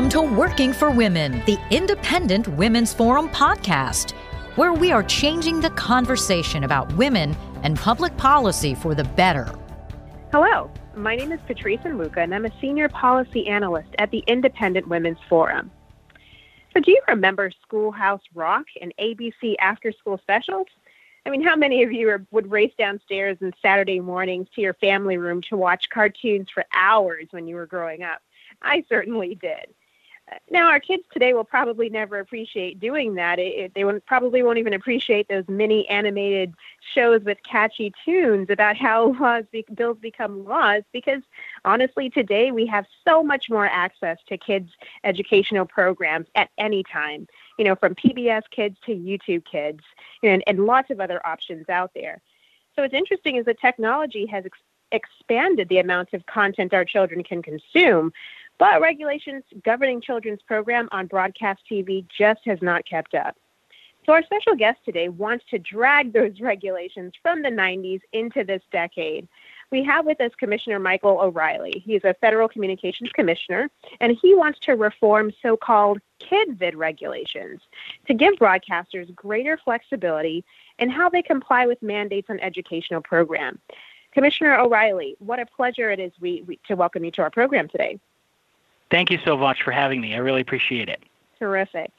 Welcome to Working for Women, the Independent Women's Forum podcast, where we are changing the conversation about women and public policy for the better. Hello, my name is Patrice Onwuka, and I'm a senior policy analyst at the Independent Women's Forum. So, do you remember Schoolhouse Rock and ABC after school specials? I mean, how many of you are, would race downstairs on Saturday mornings to your family room to watch cartoons for hours when you were growing up? I certainly did. Now, our kids today will probably never appreciate doing that. It, it, they won't, probably won't even appreciate those mini animated shows with catchy tunes about how laws be, bills become laws because honestly, today we have so much more access to kids' educational programs at any time, you know, from PBS Kids to YouTube Kids and, and lots of other options out there. So, what's interesting is that technology has ex- expanded the amount of content our children can consume, but regulations governing children's program on broadcast TV just has not kept up. So, our special guest today wants to drag those regulations from the 90s into this decade. We have with us Commissioner Michael O'Rielly. He's a federal communications commissioner, and he wants to reform so called KidVid regulations to give broadcasters greater flexibility in how they comply with mandates on educational program. Commissioner O'Rielly, what a pleasure it is we, we, to welcome you to our program today. Thank you so much for having me. I really appreciate it. Terrific.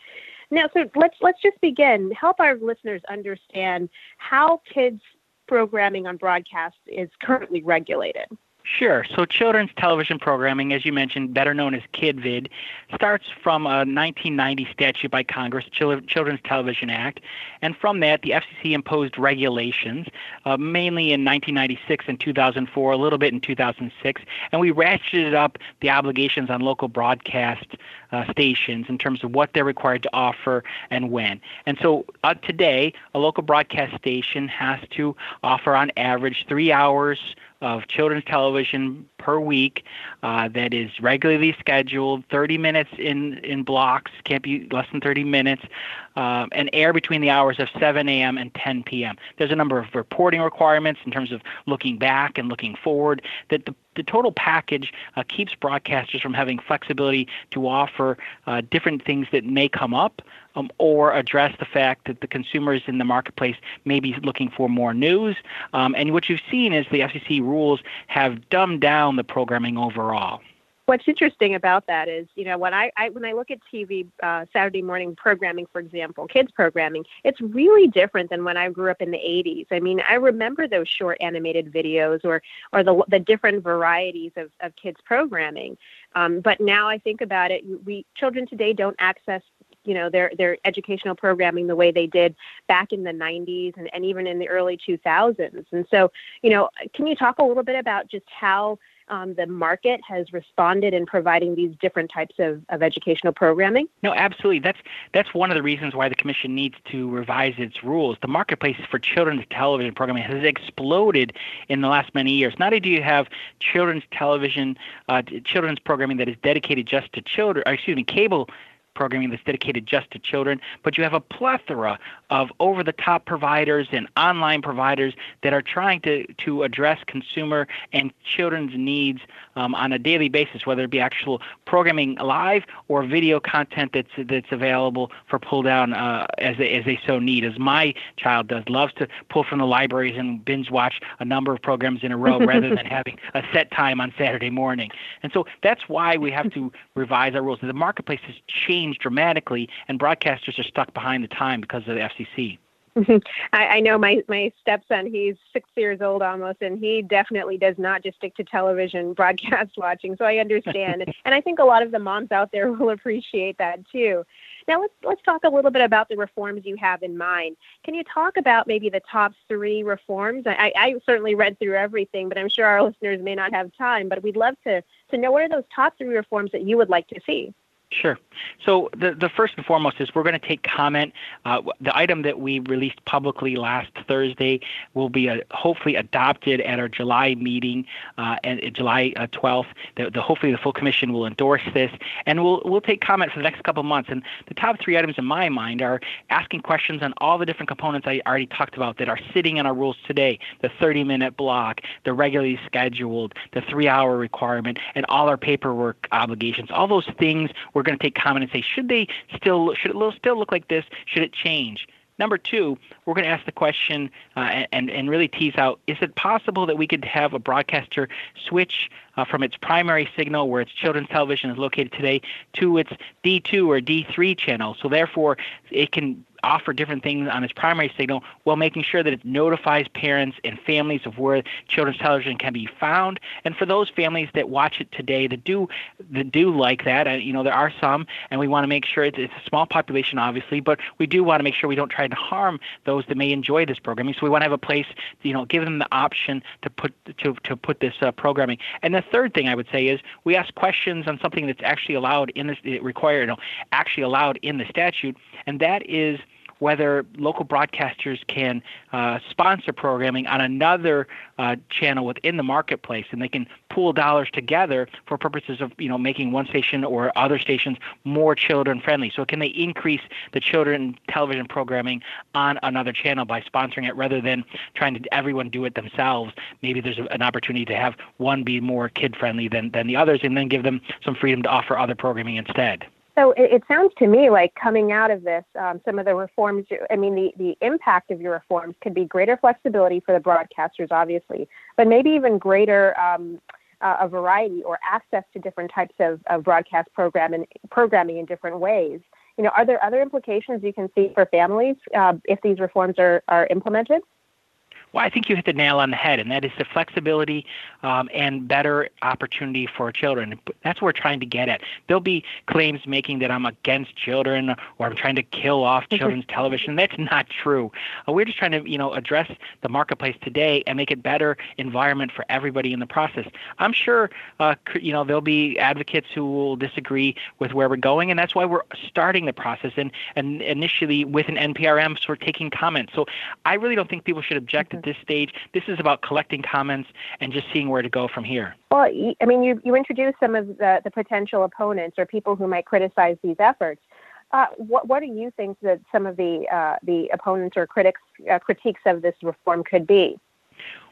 Now, so let's let's just begin. Help our listeners understand how kids programming on broadcast is currently regulated. Sure. So children's television programming, as you mentioned, better known as KidVid, starts from a 1990 statute by Congress, Children's Television Act, and from that, the FCC imposed regulations, uh, mainly in 1996 and 2004, a little bit in 2006, and we ratcheted up the obligations on local broadcast uh, stations in terms of what they're required to offer and when. And so uh, today, a local broadcast station has to offer on average three hours of children's television per week uh, that is regularly scheduled, 30 minutes in, in blocks, can't be less than 30 minutes, um, and air between the hours of 7 a.m. and 10 p.m. There's a number of reporting requirements in terms of looking back and looking forward that the the total package uh, keeps broadcasters from having flexibility to offer uh, different things that may come up um, or address the fact that the consumers in the marketplace may be looking for more news. Um, and what you've seen is the FCC rules have dumbed down the programming overall what's interesting about that is, you know, when I, I when I look at TV uh, Saturday morning programming, for example, kids programming, it's really different than when I grew up in the 80s. I mean, I remember those short animated videos or or the the different varieties of, of kids programming. Um, but now I think about it, we children today don't access you know their their educational programming the way they did back in the 90s and, and even in the early 2000s and so you know can you talk a little bit about just how um, the market has responded in providing these different types of, of educational programming? No, absolutely. That's that's one of the reasons why the commission needs to revise its rules. The marketplace for children's television programming has exploded in the last many years. Not only do you have children's television, uh, children's programming that is dedicated just to children, excuse me, cable programming that's dedicated just to children, but you have a plethora of over the top providers and online providers that are trying to, to address consumer and children's needs um, on a daily basis, whether it be actual programming live or video content that's that's available for pull down uh, as, they, as they so need, as my child does, loves to pull from the libraries and binge watch a number of programs in a row rather than having a set time on Saturday morning. And so that's why we have to revise our rules. The marketplace has changed changed dramatically, and broadcasters are stuck behind the time because of the FCC. Mm-hmm. I, I know my my stepson. He's six years old almost, and he definitely does not just stick to television broadcast watching. So I understand, and I think a lot of the moms out there will appreciate that too. Now let's let's talk a little bit about the reforms you have in mind. Can you talk about maybe the top three reforms? I, I certainly read through everything, but I'm sure our listeners may not have time. But we'd love to to know what are those top three reforms that you would like to see. Sure. So the the first and foremost is we're going to take comment. Uh, the item that we released publicly last Thursday will be uh, hopefully adopted at our July meeting, uh, and July 12th. Uh, the, the, hopefully the full commission will endorse this, and we'll we'll take comment for the next couple months. And the top three items in my mind are asking questions on all the different components I already talked about that are sitting in our rules today: the 30-minute block, the regularly scheduled, the three-hour requirement, and all our paperwork obligations. All those things we're we're going to take comment and say, should they still should it still look like this? Should it change? Number two, we're going to ask the question uh, and, and really tease out is it possible that we could have a broadcaster switch uh, from its primary signal, where its children's television is located today, to its D2 or D3 channel? So, therefore, it can offer different things on its primary signal while making sure that it notifies parents and families of where children's television can be found. And for those families that watch it today that do that do like that, and you know there are some, and we want to make sure it's, it's a small population, obviously, but we do want to make sure we don't try to harm those that may enjoy this programming. So we want to have a place, you know, give them the option to put to to put this uh, programming. And the third thing I would say is we ask questions on something that's actually allowed in this required, you know, actually allowed in the statute, and that is whether local broadcasters can uh, sponsor programming on another uh, channel within the marketplace, and they can pool dollars together for purposes of you know making one station or other stations more children friendly. So can they increase the children television programming on another channel by sponsoring it rather than trying to everyone do it themselves? Maybe there's an opportunity to have one be more kid friendly than than the others, and then give them some freedom to offer other programming instead. So it, it, sounds to me like coming out of this, um, some of the reforms, I mean, the, the impact of your reforms could be greater flexibility for the broadcasters, obviously, but maybe even greater um, uh, a variety or access to different types of, of broadcast programming, programming in different ways. You know, are there other implications you can see for families uh, if these reforms are, are implemented? Well, I think you hit the nail on the head, and that is the flexibility um, and better opportunity for children. That's what we're trying to get at. There'll be claims making that I'm against children or I'm trying to kill off children's television. That's not true. Uh, we're just trying to, you know, address the marketplace today and make it better environment for everybody in the process. I'm sure, uh, you know, there'll be advocates who will disagree with where we're going, and that's why we're starting the process and, and initially with an NPRM, so we're taking comments. So I really don't think people should object at this stage. This is about collecting comments and just seeing where to go from here. Well, I mean, you, you introduced some of the, the potential opponents or people who might criticize these efforts. Uh, what, what do you think that some of the uh, the opponents or critics uh, critiques of this reform could be?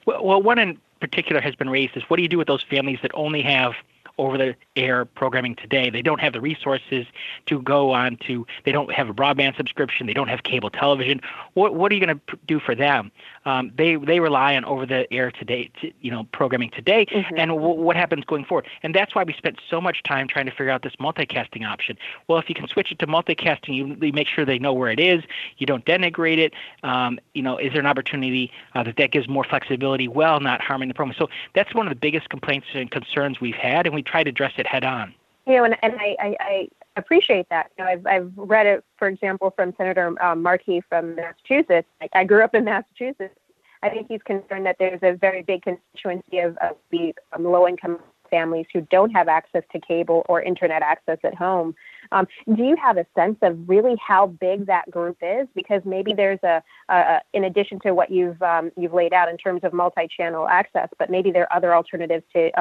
Well, well, one in particular has been raised is what do you do with those families that only have over the air programming today. They don't have the resources to go on to, they don't have a broadband subscription, they don't have cable television. What, what are you going to do for them? Um, they, they rely on over the air today, to, you know, programming today, mm-hmm. and w- what happens going forward. And that's why we spent so much time trying to figure out this multicasting option. Well, if you can switch it to multicasting, you, you make sure they know where it is, you don't denigrate it. Um, you know, is there an opportunity uh, that that gives more flexibility while not harming the program? So that's one of the biggest complaints and concerns we've had, and we try to address it head on. You know, and, and I, I, I appreciate that. You know, I've, I've read it, for example, from Senator um, Markey from Massachusetts. I grew up in Massachusetts. I think he's concerned that there's a very big constituency of, of the um, low-income families who don't have access to cable or internet access at home. Um, do you have a sense of really how big that group is? Because maybe there's a, a in addition to what you've um, you've laid out in terms of multi-channel access, but maybe there are other alternatives to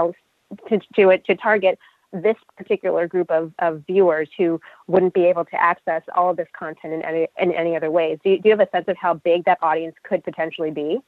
to to, to target this particular group of, of viewers who wouldn't be able to access all of this content in any, in any other ways. Do you, do you have a sense of how big that audience could potentially be?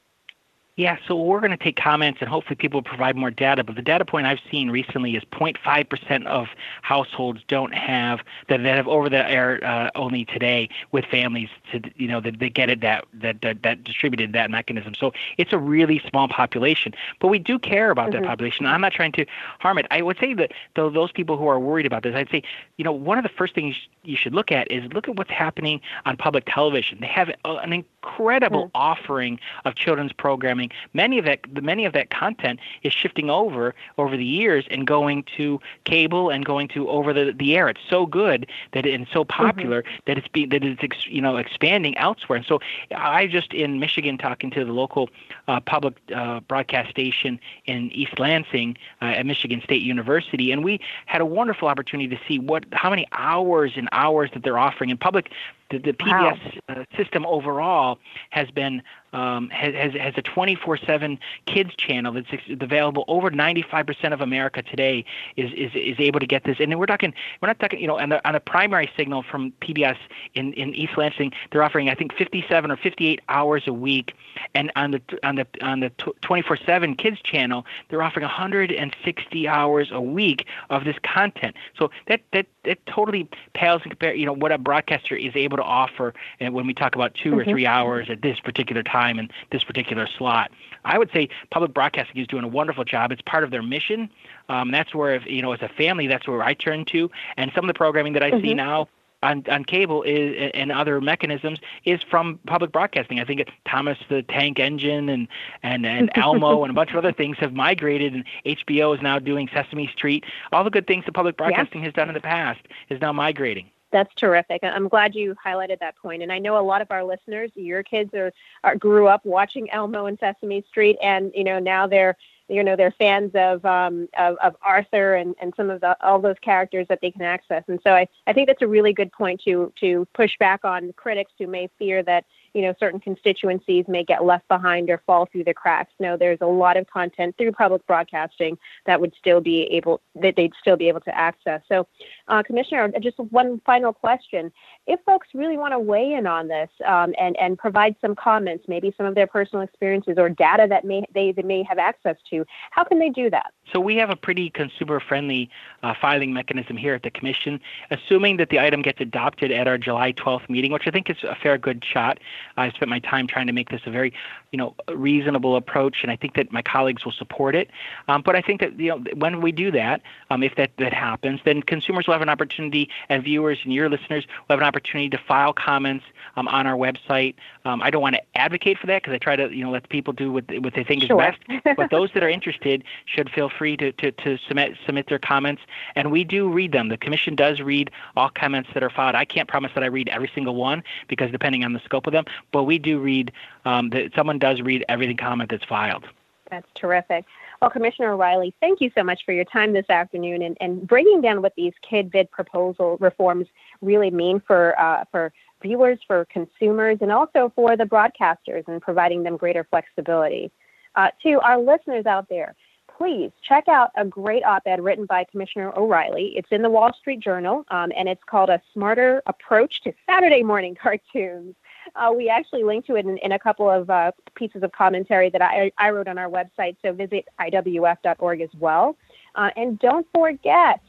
Yeah, so we're going to take comments and hopefully people will provide more data. But the data point I've seen recently is 0.5% of households don't have that, that have over the air uh, only today with families to you know that they get it that, that that that distributed that mechanism. So it's a really small population, but we do care about mm-hmm. that population. I'm not trying to harm it. I would say that though those people who are worried about this, I'd say you know one of the first things you should look at is look at what's happening on public television. They have an incredible mm-hmm. offering of children's programming Many of that, many of that content is shifting over over the years and going to cable and going to over the, the air. It's so good that it, and so mm-hmm. popular mm-hmm. that it's be, that it's ex, you know expanding elsewhere. And so I just in Michigan talking to the local uh, public uh, broadcast station in East Lansing uh, at Michigan State University, and we had a wonderful opportunity to see what how many hours and hours that they're offering in public the, the PBS wow. uh, system overall has been um, has, has a 24/7 kids channel that's available. Over 95% of America today is, is is able to get this. And we're talking, we're not talking, you know, on the on a primary signal from PBS in, in East Lansing, they're offering I think 57 or 58 hours a week, and on the on the on the 24/7 kids channel, they're offering 160 hours a week of this content. So that that that totally pales in compare, you know, what a broadcaster is able to offer. And when we talk about 2 mm-hmm. or three hours at this particular time time in this particular slot. I would say public broadcasting is doing a wonderful job. It's part of their mission. Um, that's where, if, you know, as a family, that's where I turn to. And some of the programming that I mm-hmm. see now on, on cable is and other mechanisms is from public broadcasting. I think Thomas the Tank Engine and and, and Elmo and a bunch of other things have migrated, and HBO is now doing Sesame Street. All the good things that public broadcasting yeah. has done in the past is now migrating. That's terrific. I'm glad you highlighted that point. And I know a lot of our listeners, your kids are, are grew up watching Elmo and Sesame Street, and you know now they're you know they're fans of um, of, of Arthur and, and some of the all those characters that they can access. And so I, I think that's a really good point to to push back on critics who may fear that you know certain constituencies may get left behind or fall through the cracks. No, there's a lot of content through public broadcasting that would still be able that they'd still be able to access. So, uh, Commissioner, just one final question: If folks really want to weigh in on this um, and and provide some comments, maybe some of their personal experiences or data that may they, they may have access to, how can they do that? So we have a pretty consumer-friendly uh, filing mechanism here at the Commission, assuming that the item gets adopted at our July 12th meeting, which I think is a fair good shot. I spent my time trying to make this a very, you know, reasonable approach, and I think that my colleagues will support it. Um, but I think that you know when we do that, um, if that that happens, then consumers will have an opportunity, and viewers and your listeners will have an opportunity to file comments um, on our website. Um, I don't want to advocate for that because I try to you know let people do what what they think sure. is best. but those that are interested should feel free to, to, to submit submit their comments, and we do read them. The commission does read all comments that are filed. I can't promise that I read every single one because depending on the scope of them, but we do read um, that someone does read every comment that's filed. That's terrific. Well, Commissioner O'Rielly, thank you so much for your time this afternoon and, and breaking down what these KidVid proposal reforms really mean for uh, for viewers, for consumers, and also for the broadcasters and providing them greater flexibility. Uh, to our listeners out there, please check out a great op ed written by Commissioner O'Rielly. It's in the Wall Street Journal, um, and it's called A Smarter Approach to Saturday Morning Cartoons. Uh, we actually link to it in, in a couple of uh, pieces of commentary that I, I, wrote on our website, so visit iwf.org as well. Uh, and don't forget,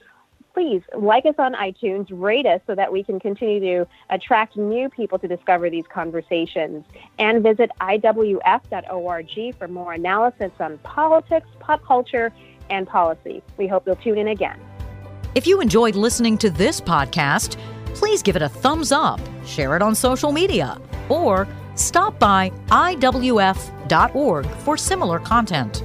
please like us on iTunes, rate us so that we can continue to attract new people to discover these conversations. And visit IWF.org for more analysis on politics, pop culture, and policy. We hope you'll tune in again. If you enjoyed listening to this podcast, please give it a thumbs up, share it on social media, or stop by IWF.org for similar content.